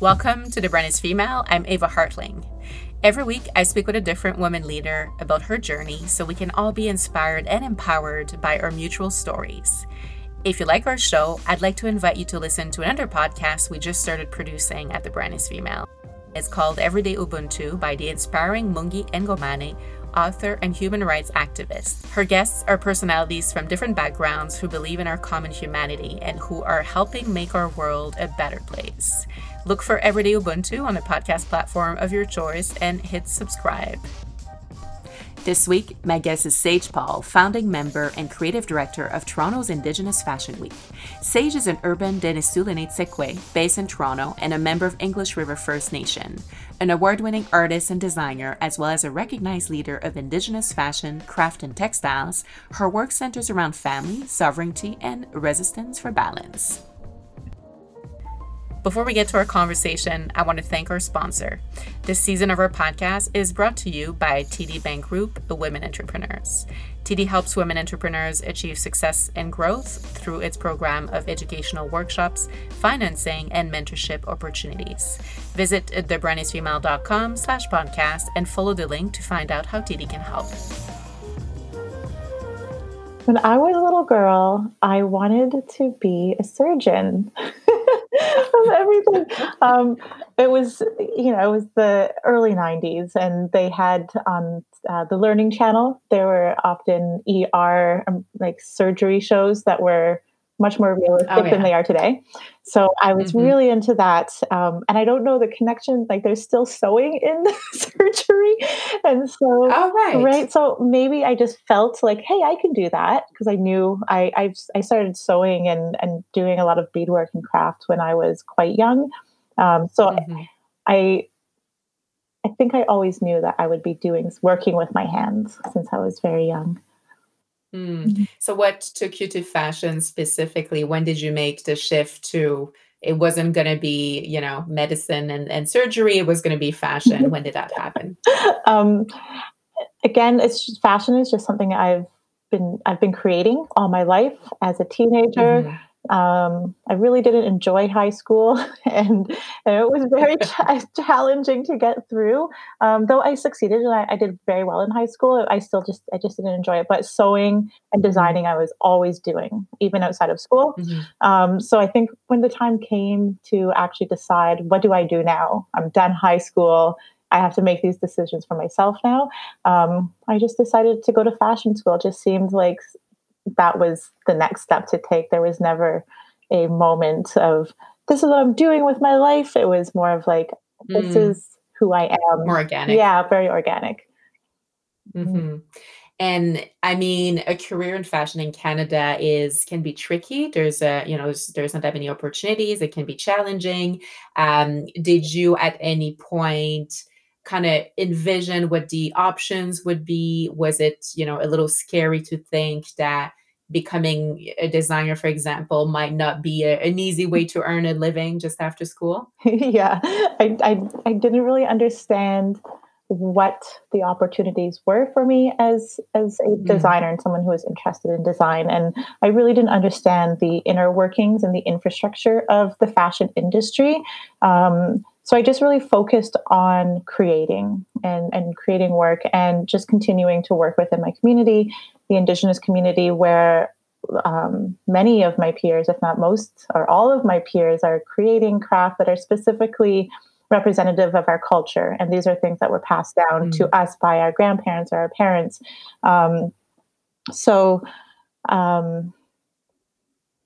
Welcome to The Brand is Female. I'm Eva Hartling. Every week, I speak with a different woman leader about her journey so we can all be inspired and empowered by our mutual stories. If you like our show, I'd like to invite you to listen to another podcast we just started producing at The Brand is Female. It's called Everyday Ubuntu by the inspiring Mungi Ngomane, author and human rights activist. Her guests are personalities from different backgrounds who believe in our common humanity and who are helping make our world a better place. Look for Everyday Ubuntu on the podcast platform of your choice and hit subscribe. This week, my guest is Sage Paul, founding member and creative director of Toronto's Indigenous Fashion Week. Sage is an urban Denesuliné Tsekwe based in Toronto and a member of English River First Nation. An award winning artist and designer, as well as a recognized leader of Indigenous fashion, craft, and textiles, her work centers around family, sovereignty, and resistance for balance. Before we get to our conversation, I want to thank our sponsor. This season of our podcast is brought to you by TD Bank Group, the Women Entrepreneurs. TD helps women entrepreneurs achieve success and growth through its program of educational workshops, financing, and mentorship opportunities. Visit thebrandisfemale.com slash podcast and follow the link to find out how TD can help. When I was a little girl, I wanted to be a surgeon. of everything. Um, it was, you know, it was the early 90s, and they had on uh, the Learning Channel, there were often ER, um, like surgery shows that were much more realistic oh, yeah. than they are today. So I was mm-hmm. really into that. Um, and I don't know the connection, like there's still sewing in the surgery. And so, oh, right. right. So maybe I just felt like, hey, I can do that because I knew I, I, I, started sewing and, and doing a lot of beadwork and craft when I was quite young. Um, so mm-hmm. I, I think I always knew that I would be doing working with my hands since I was very young. Mm. Mm-hmm. So, what took you to fashion specifically? When did you make the shift to it wasn't going to be, you know, medicine and, and surgery? It was going to be fashion. when did that happen? Um, again, it's just, fashion is just something I've been I've been creating all my life as a teenager. Mm-hmm. Um, I really didn't enjoy high school, and, and it was very ch- challenging to get through. Um, though I succeeded and I, I, did very well in high school, I still just I just didn't enjoy it. But sewing and mm-hmm. designing, I was always doing, even outside of school. Mm-hmm. Um, so I think when the time came to actually decide what do I do now, I'm done high school. I have to make these decisions for myself now. Um, I just decided to go to fashion school. It just seemed like that was the next step to take. There was never a moment of this is what I'm doing with my life. It was more of like this mm. is who I am. More organic. Yeah, very organic. Mm-hmm. And I mean, a career in fashion in Canada is can be tricky. There's a you know there's, there's not that many opportunities. It can be challenging. Um, did you at any point? Kind of envision what the options would be was it you know a little scary to think that becoming a designer, for example, might not be a, an easy way to earn a living just after school? yeah, I, I, I didn't really understand what the opportunities were for me as as a mm-hmm. designer and someone who was interested in design and i really didn't understand the inner workings and the infrastructure of the fashion industry um, so i just really focused on creating and and creating work and just continuing to work within my community the Indigenous community where um, many of my peers, if not most or all of my peers, are creating craft that are specifically representative of our culture. And these are things that were passed down mm. to us by our grandparents or our parents. Um, so, um,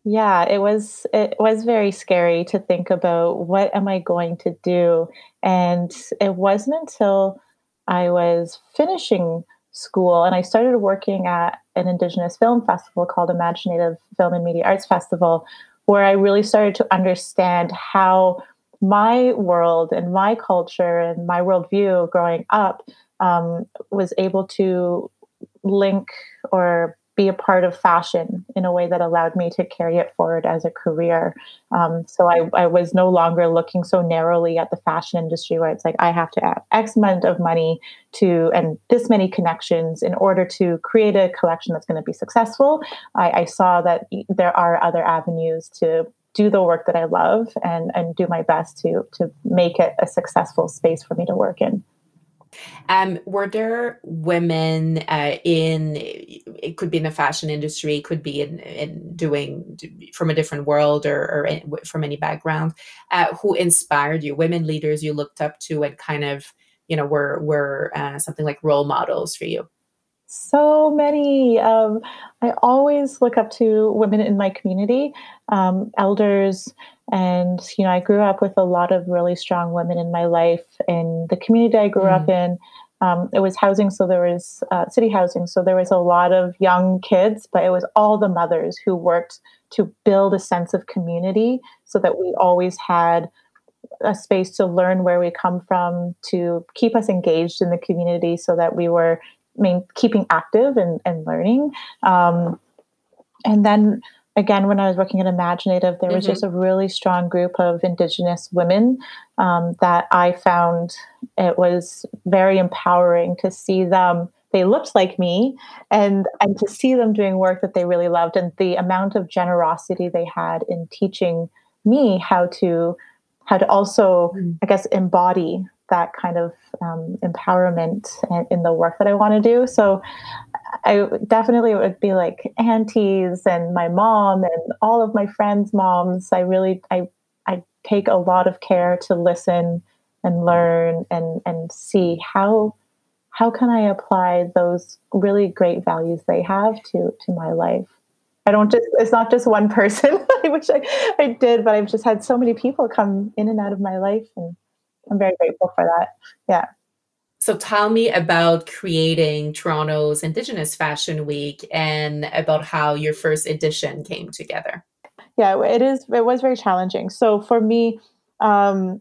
yeah, it was it was very scary to think about what am I going to do, and it wasn't until I was finishing school and I started working at an Indigenous film festival called imagineNATIVE Film and Media Arts Festival, where I really started to understand how my world and my culture and my worldview growing up um, was able to link or be a part of fashion in a way that allowed me to carry it forward as a career. Um, so I, I, was no longer looking so narrowly at the fashion industry where it's like I have to add X amount of money to and this many connections in order to create a collection that's going to be successful. I, I saw that there are other avenues to do the work that I love and and do my best to to make it a successful space for me to work in. Um, were there women uh, in it could be in the fashion industry, could be in, in doing from a different world or, or in, from any background, uh, who inspired you? Women leaders you looked up to and kind of you know were were uh, something like role models for you. So many. Um, I always look up to women in my community, um, elders, and you know, I grew up with a lot of really strong women in my life. In the community I grew mm. up in, um, it was housing, so there was uh, city housing, so there was a lot of young kids, but it was all the mothers who worked to build a sense of community, so that we always had a space to learn where we come from, to keep us engaged in the community, so that we were keeping active and, and learning. Um, and then again, when I was working at imagineNATIVE, there was mm-hmm. just a really strong group of Indigenous women um, that I found it was very empowering to see them. They looked like me, and and to see them doing work that they really loved, and the amount of generosity they had in teaching me how to how to also, mm. I guess, embody that kind of um, empowerment in the work that I want to do. So I definitely would be like aunties and my mom and all of my friends' moms. I really I I take a lot of care to listen and learn and and see how how can I apply those really great values they have to to my life. I don't just it's not just one person. I wish I, I did, but I've just had so many people come in and out of my life and I'm very grateful for that. Yeah. So tell me about creating Toronto's Indigenous Fashion Week and about how your first edition came together. Yeah, it is. It was very challenging. So for me, um,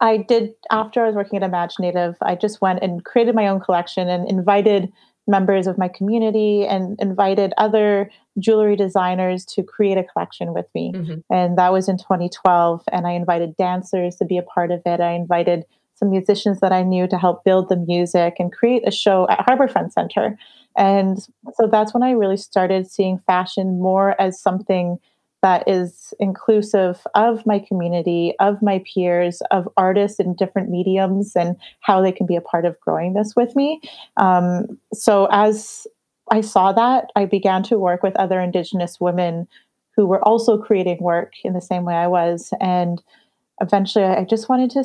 I did after I was working at imagineNATIVE, I just went and created my own collection and invited members of my community and invited other jewelry designers to create a collection with me. Mm-hmm. And that was in 2012. And I invited dancers to be a part of it. I invited some musicians that I knew to help build the music and create a show at Harbourfront Centre. And so that's when I really started seeing fashion more as something that is inclusive of my community, of my peers, of artists in different mediums, and how they can be a part of growing this with me. Um, so as I saw that, I began to work with other Indigenous women who were also creating work in the same way I was. And eventually, I just wanted to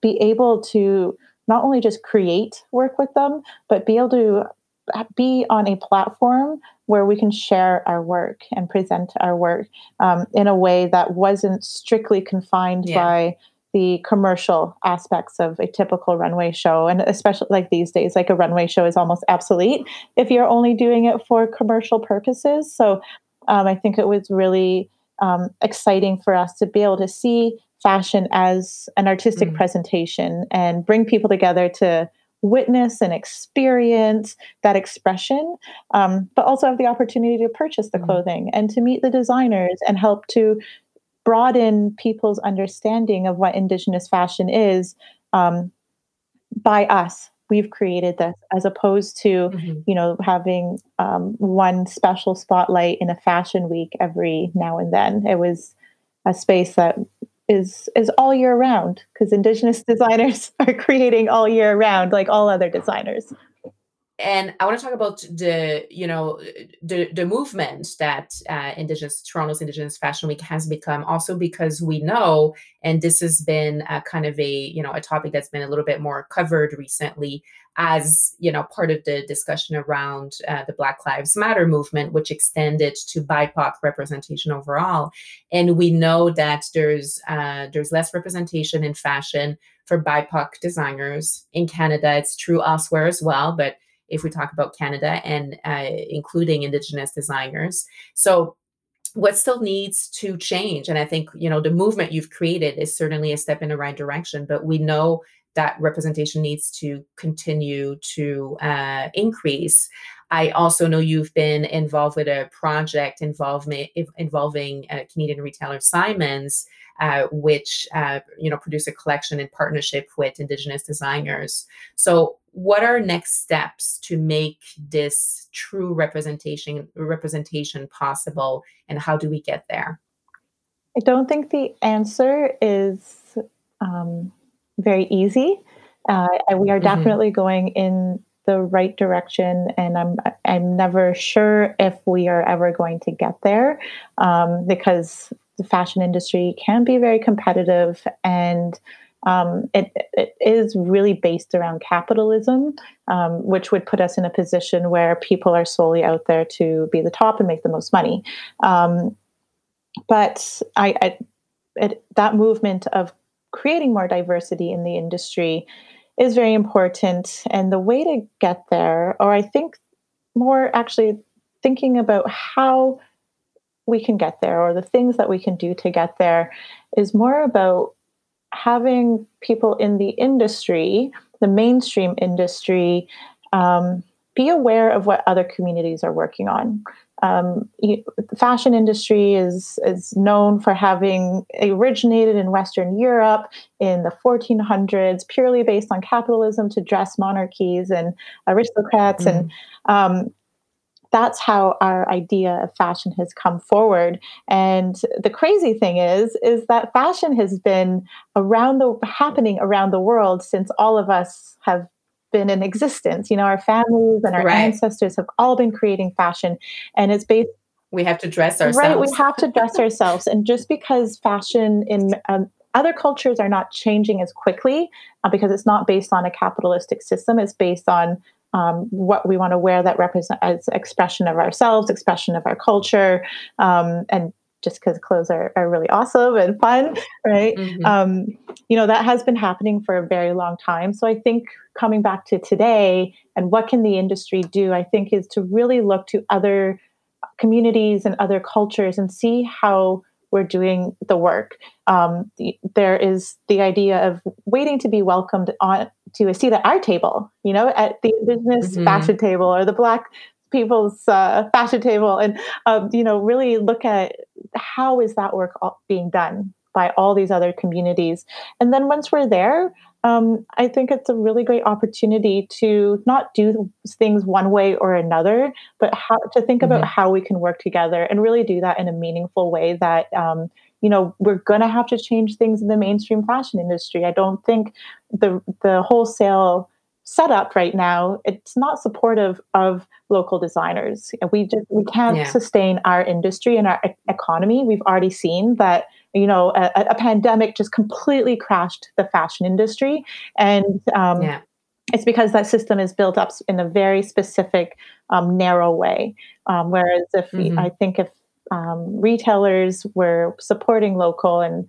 be able to not only just create work with them, but be able to be on a platform where we can share our work and present our work um, in a way that wasn't strictly confined yeah. by the commercial aspects of a typical runway show and especially like these days like a runway show is almost obsolete if you're only doing it for commercial purposes so um, i think it was really um, exciting for us to be able to see fashion as an artistic mm. presentation and bring people together to witness and experience that expression, um, but also have the opportunity to purchase the mm. clothing and to meet the designers and help to broaden people's understanding of what Indigenous fashion is um, by us. We've created this as opposed to, mm-hmm. you know, having um, one special spotlight in a fashion week every now and then. It was a space that is is all year round because indigenous designers are creating all year round like all other designers and I want to talk about the you know the the movement that uh, Indigenous Toronto's Indigenous Fashion Week has become. Also because we know, and this has been kind of a you know a topic that's been a little bit more covered recently as you know part of the discussion around uh, the Black Lives Matter movement, which extended to BIPOC representation overall. And we know that there's uh, there's less representation in fashion for BIPOC designers in Canada. It's true elsewhere as well, but if we talk about Canada and uh, including Indigenous designers. So what still needs to change and i think you know the movement you've created is certainly a step in the right direction but we know that representation needs to continue to uh, increase I also know you've been involved with a project involvement involving uh, Canadian retailer Simons, uh, which uh, you know produce a collection in partnership with Indigenous designers. So, what are next steps to make this true representation representation possible, and how do we get there? I don't think the answer is um, very easy. Uh, we are mm-hmm. definitely going in the right direction, and I'm I'm never sure if we are ever going to get there um, because the fashion industry can be very competitive and um, it, it is really based around capitalism, um, which would put us in a position where people are solely out there to be the top and make the most money. Um, but I, I it, that movement of creating more diversity in the industry is very important. And the way to get there, or I think more actually thinking about how we can get there or the things that we can do to get there is more about having people in the industry, the mainstream industry, um, be aware of what other communities are working on. Um, the fashion industry is is known for having originated in Western Europe in the 1400s, purely based on capitalism to dress monarchies and aristocrats, mm. and um, that's how our idea of fashion has come forward. And the crazy thing is, is that fashion has been around the happening around the world since all of us have been in existence. You know, our families and our right. ancestors have all been creating fashion, and it's based. We have to dress ourselves. Right, we have to dress ourselves, and just because fashion in um, other cultures are not changing as quickly uh, because it's not based on a capitalistic system. It's based on um, what we want to wear that represents as expression of ourselves, expression of our culture, um, and just because clothes are, are really awesome and fun, right? Mm-hmm. Um, you know, that has been happening for a very long time. So I think coming back to today and what can the industry do, I think is to really look to other communities and other cultures and see how we're doing the work. Um, the, there is the idea of waiting to be welcomed on to a seat at our table, you know, at the business mm-hmm. fashion table or the black people's uh, fashion table, and um, you know, really look at how is that work being done by all these other communities, and then once we're there. Um, I think it's a really great opportunity to not do things one way or another, but how to think mm-hmm. about how we can work together and really do that in a meaningful way that um, you know we're going to have to change things in the mainstream fashion industry i don't think the the wholesale setup right now it's not supportive of local designers we just we can't yeah. sustain our industry and our e- economy we've already seen that you know a, a, pandemic just completely crashed the fashion industry and um, yeah. it's because that system is built up in a very specific um, narrow way um, whereas if mm-hmm. i think if um, retailers were supporting local and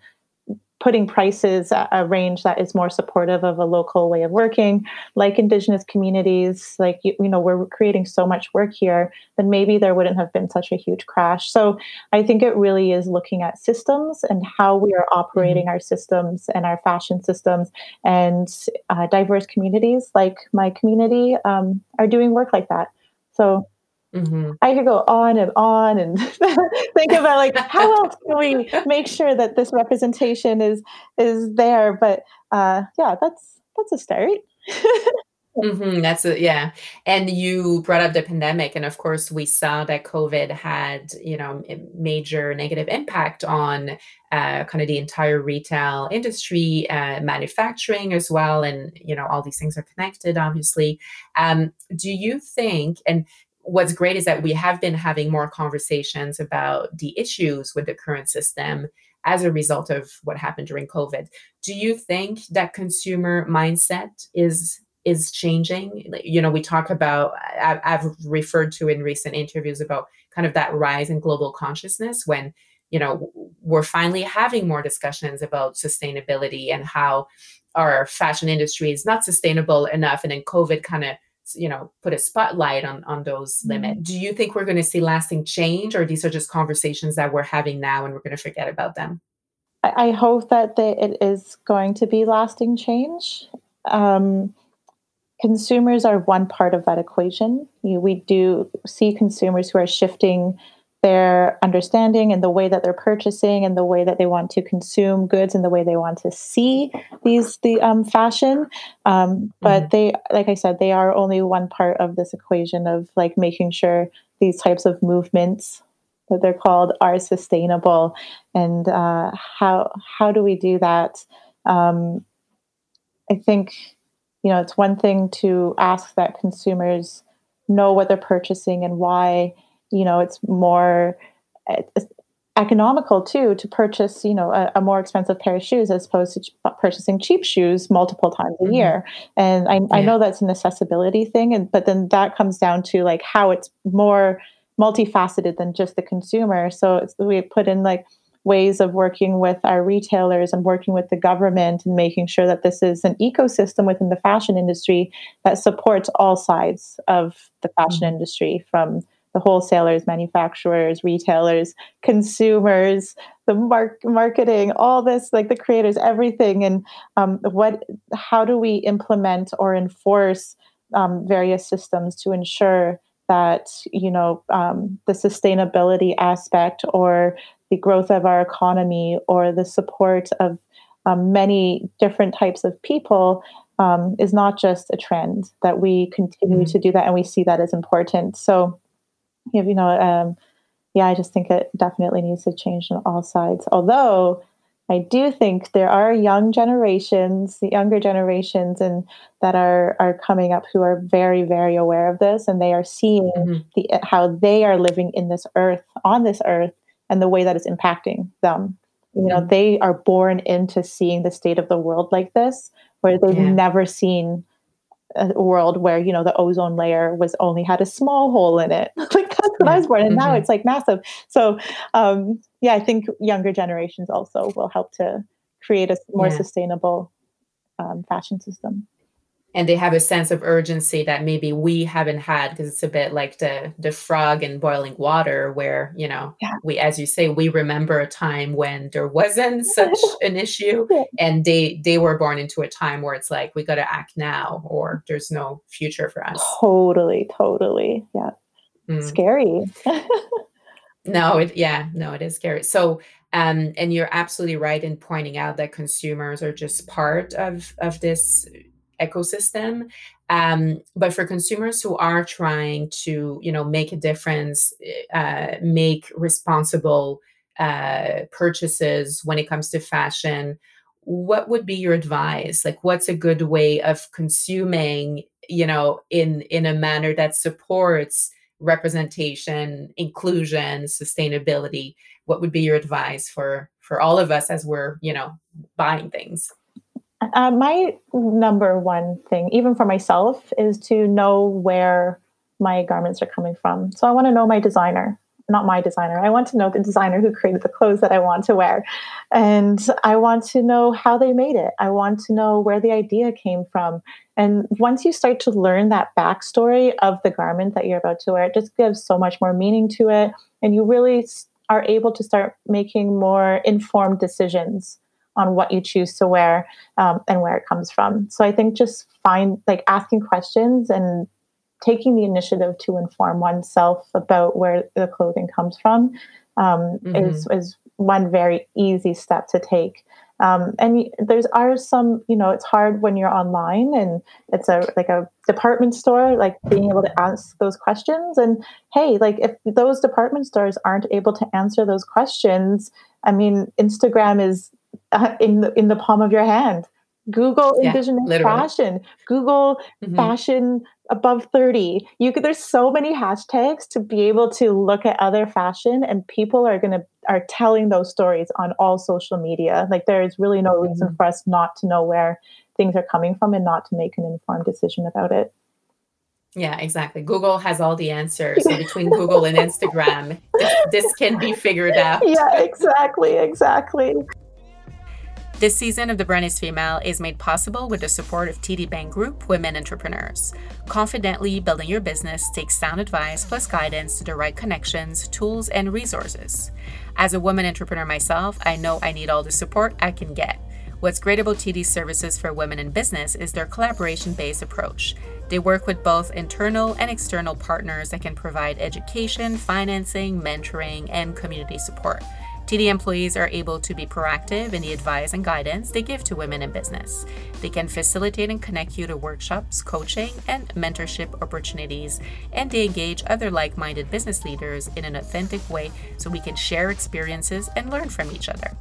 putting prices at a range that is more supportive of a local way of working. Like indigenous communities like you, you, know we're creating so much work here then maybe there wouldn't have been such a huge crash. So i think it really is looking at systems and how we are operating mm-hmm. our systems and our fashion systems. And uh, diverse communities like my community um, are doing work like that. So Mm-hmm. I could go on and on and think about like how else can we make sure that this representation is is there. But uh, yeah, that's that's a start. mm-hmm, that's a, yeah. And you brought up the pandemic, and of course, we saw that COVID had you know major negative impact on uh, kind of the entire retail industry, uh, manufacturing as well, and you know all these things are connected, obviously. Um, do you think and what's great is that we have been having more conversations about the issues with the current system as a result of what happened during covid. Do you think that consumer mindset is is changing? You know we talk about i've referred to in recent interviews about kind of that rise in global consciousness when you know we're finally having more discussions about sustainability and how our fashion industry is not sustainable enough. And then covid kind of you know put a spotlight on on those mm-hmm. limits do you think we're going to see lasting change or these are just conversations that we're having now and we're going to forget about them? I hope that they, it is going to be lasting change. Um, consumers are one part of that equation. You, we do see consumers who are shifting their understanding and the way that they're purchasing and the way that they want to consume goods and the way they want to see these the um, fashion um, but mm-hmm. they like i said they are only one part of this equation of like making sure these types of movements that they're called are sustainable, and uh, how how do we do that? Um, I think you know it's one thing to ask that consumers know what they're purchasing and why. You know, it's more economical too to purchase you know a, a, more expensive pair of shoes as opposed to ch- purchasing cheap shoes multiple times a mm-hmm. year and I, yeah. I know that's an accessibility thing and but then that comes down to like how it's more multifaceted than just the consumer so we put in like ways of working with our retailers and working with the government and making sure that this is an ecosystem within the fashion industry that supports all sides of the fashion mm-hmm. industry from the wholesalers, manufacturers, retailers, consumers, the mark- marketing, all this, like the creators, everything. And um, what, how do we implement or enforce um, various systems to ensure that you know um, the sustainability aspect or the growth of our economy or the support of um, many different types of people um, is not just a trend that we continue mm-hmm. to do that and we see that as important so you know, um, yeah, I just think it definitely needs to change on all sides. Although I do think there are young generations, the younger generations, and that are are coming up who are very, very aware of this, and they are seeing mm-hmm. the how they are living in this earth, on this earth, and the way that it's impacting them. You know, mm-hmm. they are born into seeing the state of the world like this, where they've yeah. never seen a world where you know the ozone layer was only had a small hole in it like that's when i was born and mm-hmm. now it's like massive. So um yeah i think younger generations also will help to create a more yeah. sustainable um, fashion system. And they have a sense of urgency that maybe we haven't had because it's a bit like the the frog in boiling water where you know yeah. we as you say we remember a time when there wasn't such an issue and they they were born into a time where it's like we got to act now or there's no future for us. Totally totally. Yeah mm. scary. No it yeah no it is scary. So um, and you're absolutely right in pointing out that consumers are just part of of this ecosystem um, but for consumers who are trying to you know make a difference uh, make responsible uh, purchases when it comes to fashion what would be your advice? Like what's a good way of consuming you know in in a manner that supports representation inclusion sustainability what would be your advice for for all of us as we're you know buying things uh, my number one thing, even for myself, is to know where my garments are coming from. So I want to know my designer, not my designer. I want to know the designer who created the clothes that I want to wear. And I want to know how they made it. I want to know where the idea came from. And once you start to learn that backstory of the garment that you're about to wear, it just gives so much more meaning to it. And you really are able to start making more informed decisions on what you choose to wear um, and where it comes from. So I think just find like asking questions and taking the initiative to inform oneself about where the clothing comes from um, mm-hmm. is is one very easy step to take. Um, and there's are some, you know, it's hard when you're online and it's a like a department store, like being able to ask those questions. And hey, like if those department stores aren't able to answer those questions, I mean, Instagram is uh, in the in the palm of your hand. Google yeah, indigenous literally. fashion. Google mm-hmm. fashion above 30. You could there's so many hashtags to be able to look at other fashion and people are going to are telling those stories on all social media. Like there is really no reason mm-hmm. for us not to know where things are coming from and not to make an informed decision about it. Yeah, exactly. Google has all the answers. So between Google and Instagram, this, this can be figured out. Yeah, exactly, exactly. This season of The Brand is Female is made possible with the support of TD Bank Group Women Entrepreneurs. Confidently building your business takes sound advice plus guidance to the right connections, tools, and resources. As a woman entrepreneur myself, I know I need all the support I can get. What's great about TD's services for women in business is their collaboration based approach. They work with both internal and external partners that can provide education, financing, mentoring, and community support. TD employees are able to be proactive in the advice and guidance they give to women in business. They can facilitate and connect you to workshops, coaching, and mentorship opportunities, and they engage other like minded business leaders in an authentic way so we can share experiences and learn from each other.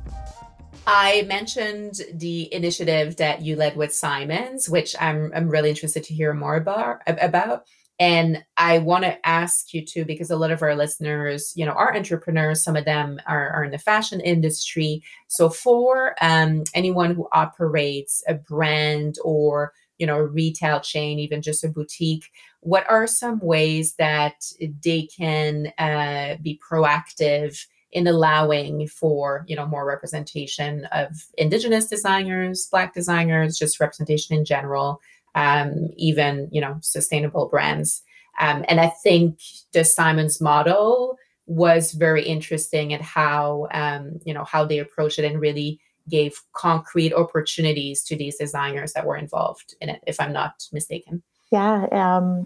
I mentioned the initiative that you led with Simons, which I'm, I'm really interested to hear more about. about. And I want to ask you too, because a lot of our listeners, you know, are entrepreneurs. Some of them are, are in the fashion industry. So for um, anyone who operates a brand or you know, a retail chain, even just a boutique, what are some ways that they can uh, be proactive in allowing for you know more representation of indigenous designers black designers just representation in general um, even you know sustainable brands um, and i think the simons model was very interesting at how um, you know how they approached it and really gave concrete opportunities to these designers that were involved in it if i'm not mistaken yeah um,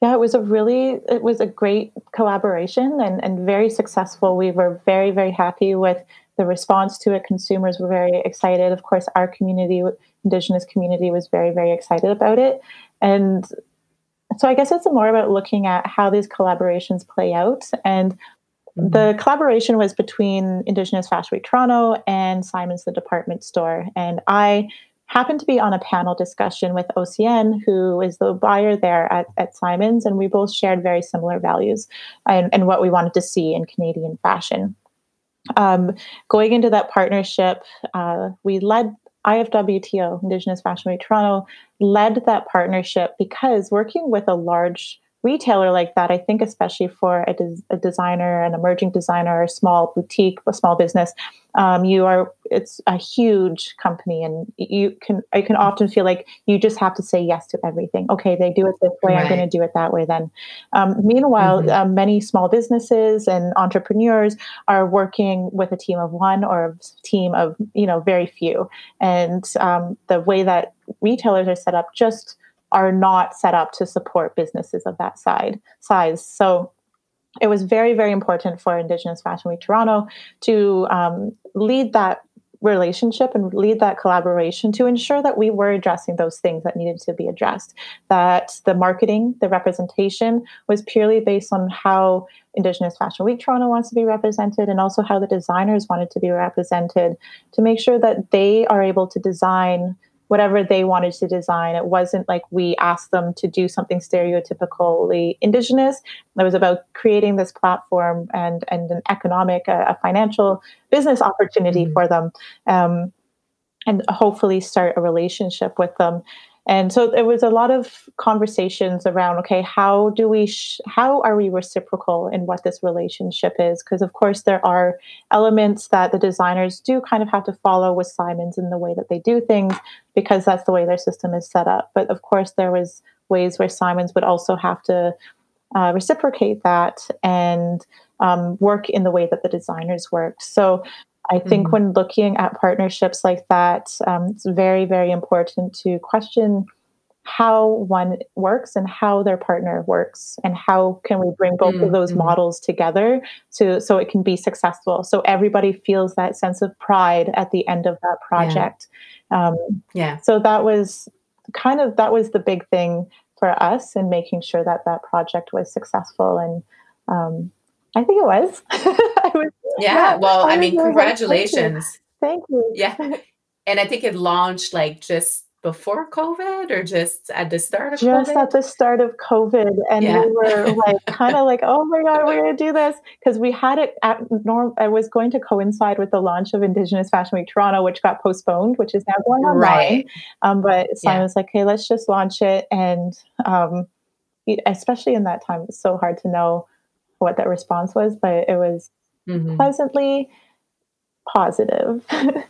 yeah, it was a really it was a great collaboration and, and very successful. We were very, very happy with the response to it. Consumers were very excited. Of course, our community, Indigenous community, was very, very excited about it. And so I guess it's more about looking at how these collaborations play out. And mm-hmm. the collaboration was between Indigenous Fashion Week Toronto and Simon's the department store. And I happened to be on a panel discussion with OCN, who is the buyer there at, at Simon's, and we both shared very similar values and, and what we wanted to see in Canadian fashion. Um, going into that partnership, uh, we led IFWTO, Indigenous Fashion Week Toronto, led that partnership because working with a large retailer like that, I think especially for a, des- a designer, an emerging designer, a small boutique, a small business, um, you are it's a huge company, and you can I can often feel like you just have to say yes to everything. Okay, they do it this way, right. I'm going to do it that way. Then, um, meanwhile, mm-hmm. uh, many small businesses and entrepreneurs are working with a team of one or a team of you know very few, and um, the way that retailers are set up just are not set up to support businesses of that side size. So it was very, very important for Indigenous Fashion Week Toronto to um, lead that relationship and lead that collaboration to ensure that we were addressing those things that needed to be addressed. That the marketing, the representation was purely based on how Indigenous Fashion Week Toronto wants to be represented and also how the designers wanted to be represented to make sure that they are able to design whatever they wanted to design. It wasn't like we asked them to do something stereotypically indigenous. It was about creating this platform and and an economic, a, a financial business opportunity mm-hmm. for them, um, and hopefully start a relationship with them. And so there was a lot of conversations around, okay, how do we, sh- how are we reciprocal in what this relationship is? Because of course there are elements that the designers do kind of have to follow with Simons in the way that they do things, because that's the way their system is set up. But of course there was ways where Simons would also have to uh, reciprocate that and um, work in the way that the designers work. So I think mm-hmm. when looking at partnerships like that, um, it's very, very important to question how one works and how their partner works and how can we bring both mm-hmm. of those mm-hmm. models together to so it can be successful so everybody feels that sense of pride at the end of that project yeah, um, yeah. so that was kind of that was the big thing for us in making sure that that project was successful and um, I think it was. was yeah, Well, I, I mean, congratulations. Thank you. Yeah. And I think it launched like just before COVID or just at the start of just COVID? at the start of COVID. And yeah. we were like kind of like, oh my God, we're gonna do this. Because we had it at norm I was going to coincide with the launch of Indigenous Fashion Week Toronto, which got postponed, which is now going online. Right. Um, but Simon yeah. was like, hey, let's just launch it. And um, especially in that time, it's so hard to know what that response was, but it was mm-hmm. pleasantly positive. oh,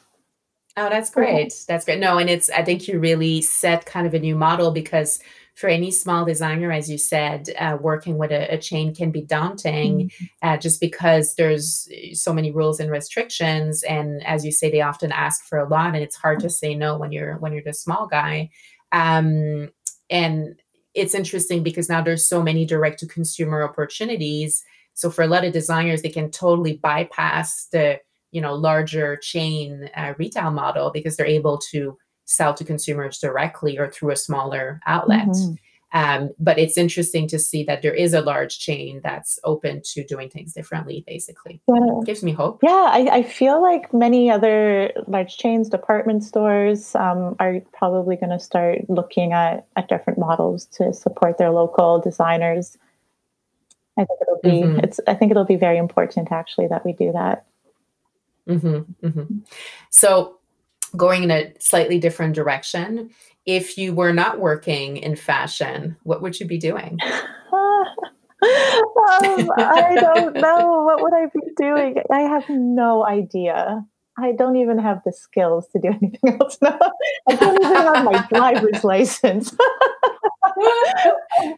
that's great. That's great. No, and it's, I think you really set kind of a new model because for any small designer, as you said, uh, working with a, a, chain can be daunting mm-hmm. uh, just because there's so many rules and restrictions. And as you say, they often ask for a lot and it's hard to say no when you're, when you're the small guy. Um, and it's interesting because now there's so many direct to consumer opportunities So for a lot of designers, they can totally bypass the you know larger chain uh, retail model because they're able to sell to consumers directly or through a smaller outlet. Mm-hmm. Um, but it's interesting to see that there is a large chain that's open to doing things differently, basically. Yeah. It gives me hope. Yeah, I, I, feel like many other large chains, department stores um, are probably going to start looking at, at different models to support their local designers. I think it'll be mm-hmm. it's I think it'll be very important actually that we do that. Mm-hmm, mm-hmm. So going in a slightly different direction, if you were not working in fashion, what would you be doing? um, I don't know. What would I be doing? I have no idea. I don't even have the skills to do anything else now. I don't even have my driver's license.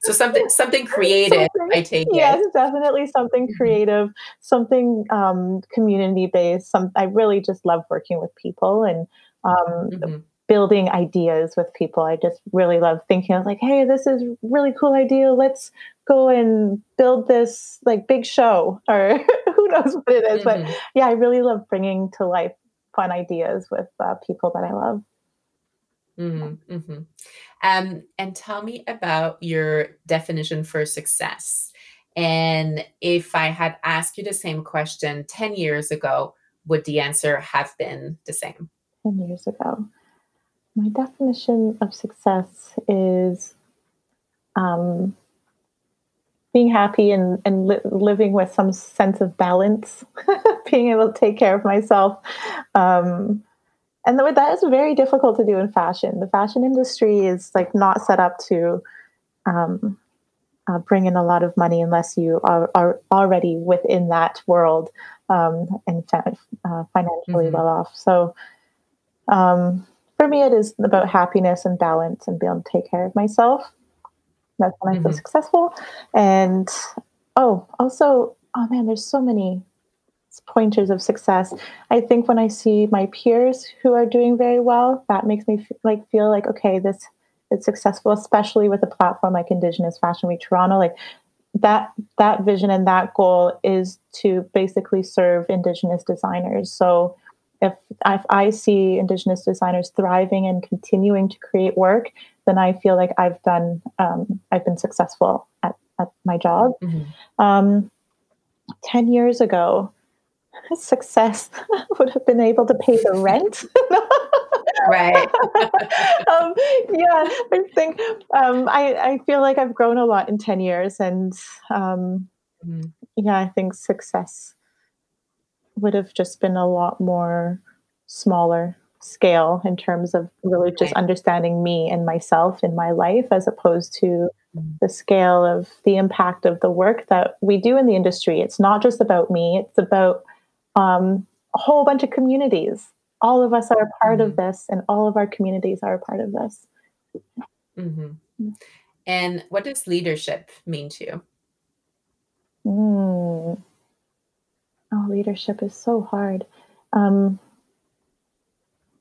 so something something creative, something, I take yes, it. Yes, definitely something mm-hmm. creative, something um, community based. Some I really just love working with people and um, mm-hmm building ideas with people. I just really love thinking of like, hey, this is really cool idea. Let's go and build this like big show or knows what it is. Mm-hmm. But yeah, I really love bringing to life fun ideas with uh, people that I love. Mm-hmm, mm-hmm. Um, and tell me about your definition for success. And if I had asked you the same question 10 years ago, would the answer have been the same? 10 years ago my definition of success is um, being happy and, and li- living with some sense of balance, being able to take care of myself. Um, and that is very difficult to do in fashion. The fashion industry is like not set up to um, uh, bring in a lot of money unless you are, are already within that world um, and uh, financially mm-hmm. well off. So, um, for me, it is about happiness and balance and being able to take care of myself. That's when mm-hmm. I feel successful. And oh, also, oh man, there's so many pointers of success. I think when I see my peers who are doing very well, that makes me f- like feel like okay, this is successful, especially with a platform like Indigenous Fashion Week Toronto. Like that that vision and that goal is to basically serve Indigenous designers. So if, if I see Indigenous designers thriving and continuing to create work, then I feel like I've done, um, I've been successful at, at my job. Mm-hmm. Um, 10 years ago, success would have been able to pay the rent. right. um, yeah, I think um, I, I feel like I've grown a lot in 10 years. And um, mm-hmm. yeah, I think success would have just been a lot more smaller scale in terms of really just understanding me and myself in my life as opposed to mm-hmm. the scale of the impact of the work that we do in the industry. It's not just about me, it's about um, a whole bunch of communities. All of us are a part mm-hmm. of this, and all of our communities are a part of this. Mm-hmm. mm-hmm. And what does leadership mean to you? Mm. Oh, leadership is so hard. Um,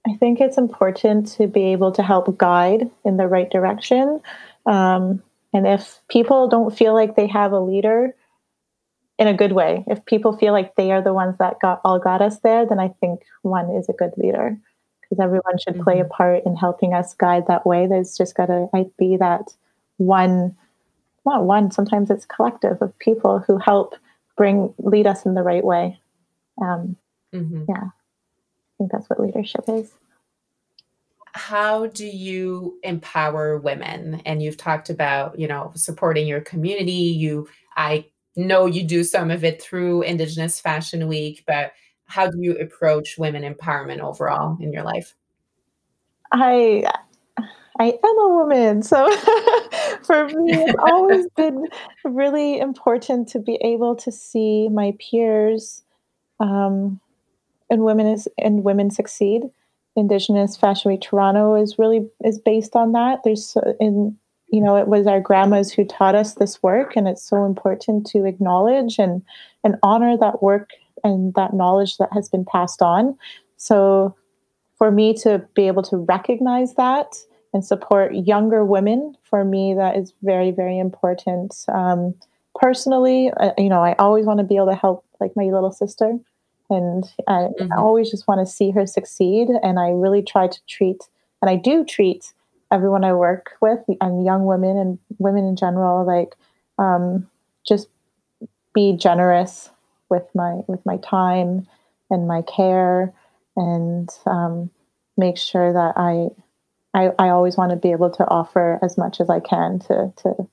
I think it's important to be able to help guide in the right direction. Um, and if people don't feel like they have a leader in a good way, if people feel like they are the ones that got all got us there, then I think one is a good leader because everyone should mm-hmm. play a mm-hmm. part in helping us guide that way. There's just got to be that one, not one, sometimes it's collective of people who help bring lead us in the right way. Um, mm-hmm. Yeah, think that's what leadership is. How do you empower women? And you've talked about, you know, supporting your community. You, I know you do some of it through Indigenous Fashion Week, but how do you approach women empowerment overall in your life? I I am a woman. So for me, it's always been really important to be able to see my peers um, and women is and women succeed. Indigenous Fashion Week Toronto is really is based on that. There's in you know it was our grandmas who taught us this work, and it's so important to acknowledge and and honor that work and that knowledge that has been passed on. So for me to be able to recognize that and support younger women for me that is very very important um, personally, uh, you know, I always want to be able to help like my little sister, and I, mm-hmm. I always just want to see her succeed. And I really try to treat, and I do treat everyone I work with and young women and women in general, like um, just be generous with my with my time and my care, and um, make sure that I, I I always want to be able to offer as much as I can to to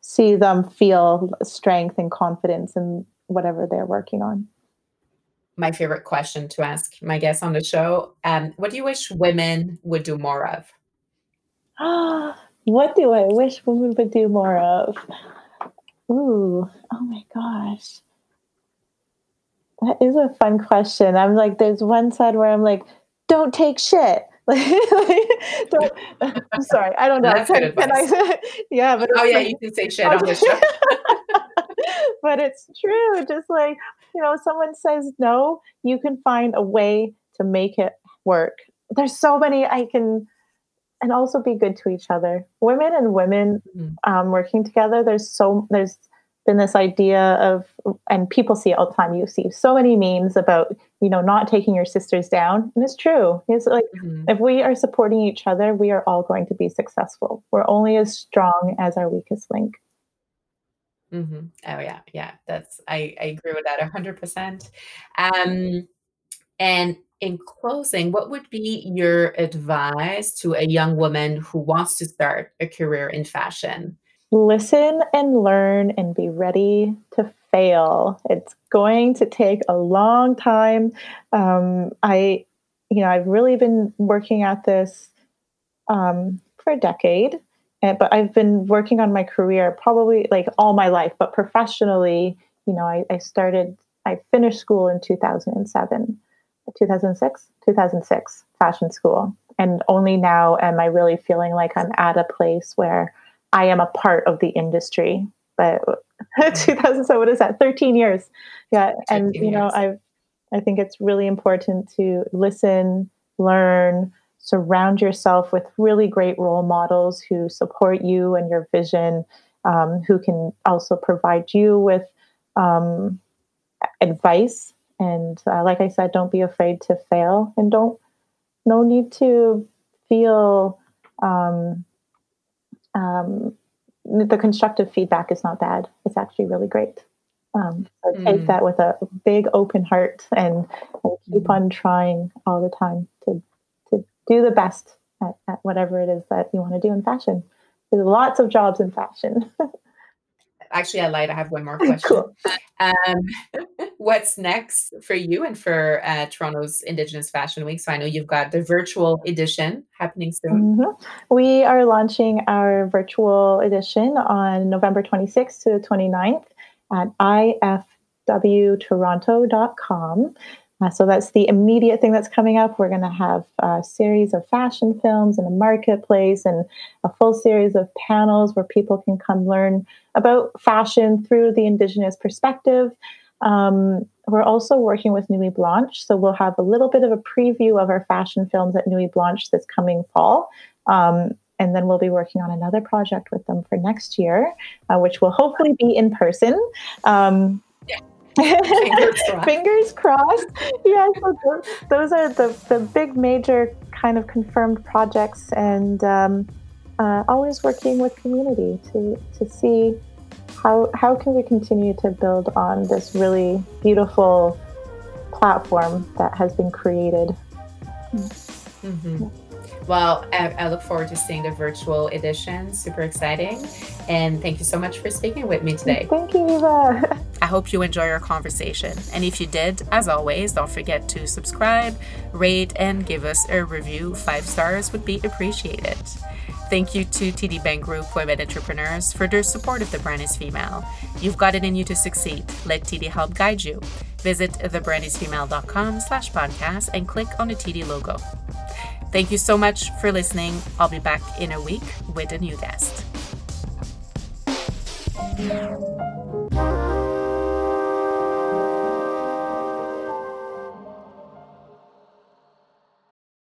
see them feel strength and confidence in whatever they're working on. My favorite question to ask my guests on the show: um, What do you wish women would do more of? what do I wish women would do more of? Ooh, oh my gosh. That is a fun question. I'm like, there's one side where I'm like, don't take shit. don't, I'm sorry, I don't know. That's can, can I, yeah, but oh yeah, like, you can say shit on the show. But it's true. Just like you know, someone says no, you can find a way to make it work. There's so many I can and also be good to each other. Women and women mm-hmm. um, working together. There's so there's been this idea of, and people see it all the time. You see so many memes about you know not taking your sisters down, and it's true. It's like mm-hmm. if we are supporting each other, we are all going to be successful. We're only as strong as our weakest link. Mm-hmm. Oh yeah, yeah. That's I, I agree with that hundred percent. Um, and in closing, what would be your advice to a young woman who wants to start a career in fashion? Listen and learn and be ready to fail. It's going to take a long time. Um, I, you know, I've really been working at this um, for a decade, and, but I've been working on my career probably like all my life, but professionally, you know, I, I started, I finished school in 2007. 2006 2006 fashion school. And only now am i really feeling like i'm at a place where i am a part of the industry. But 2007 what is that 13 years. Yeah and you know i i think it's really important to listen learn surround yourself with really great role models who support you and your vision um, who can also provide you with um, advice and uh, like I said, don't be afraid to fail and don't, no need to feel um, um, the constructive feedback is not bad. It's actually really great. Um, so mm. take that with a big open heart and, and keep mm. on trying all the time to do the best at, at whatever it is that you want to do in fashion. There's lots of jobs in fashion. actually, I lied. I have one more question. Cool. Um, what's next for you and for uh, Toronto's Indigenous Fashion Week? So I know you've got the virtual edition happening soon. Mm-hmm. We are launching our virtual edition on November 26th to 29th at ifwtoronto.com. Uh, so that's the immediate thing that's coming up. We're going to have a series of fashion films and a marketplace and a full series of panels where people can come learn about fashion through the Indigenous perspective. Um, we're also working with Nuit Blanche, so we'll have a little bit of a preview of our fashion films at Nuit Blanche this coming fall. Um, and then we'll be working on another project with them for next year, uh, which will hopefully be in person. Um, Fingers crossed. Fingers crossed. Yeah, so those are the, the big major kind of confirmed projects, and um, uh, always working with community to to see how how can we continue to build on this really beautiful platform that has been created. Mm-hmm. Well, I, I, look forward to seeing the virtual edition. Super exciting. And thank you so much for speaking with me today. Thank you, Eva. I hope you enjoy our conversation. And if you did, as always, don't forget to subscribe, rate, and give us a review. Five stars would be appreciated. Thank you to TD Bank Group Women Entrepreneurs for their support of The Brand is Female. You've got it in you to succeed. Let TD help guide you. Visit thebrandisfemale.com slash podcast and click on the TD logo. Thank you so much for listening. I'll be back in a week with a new guest.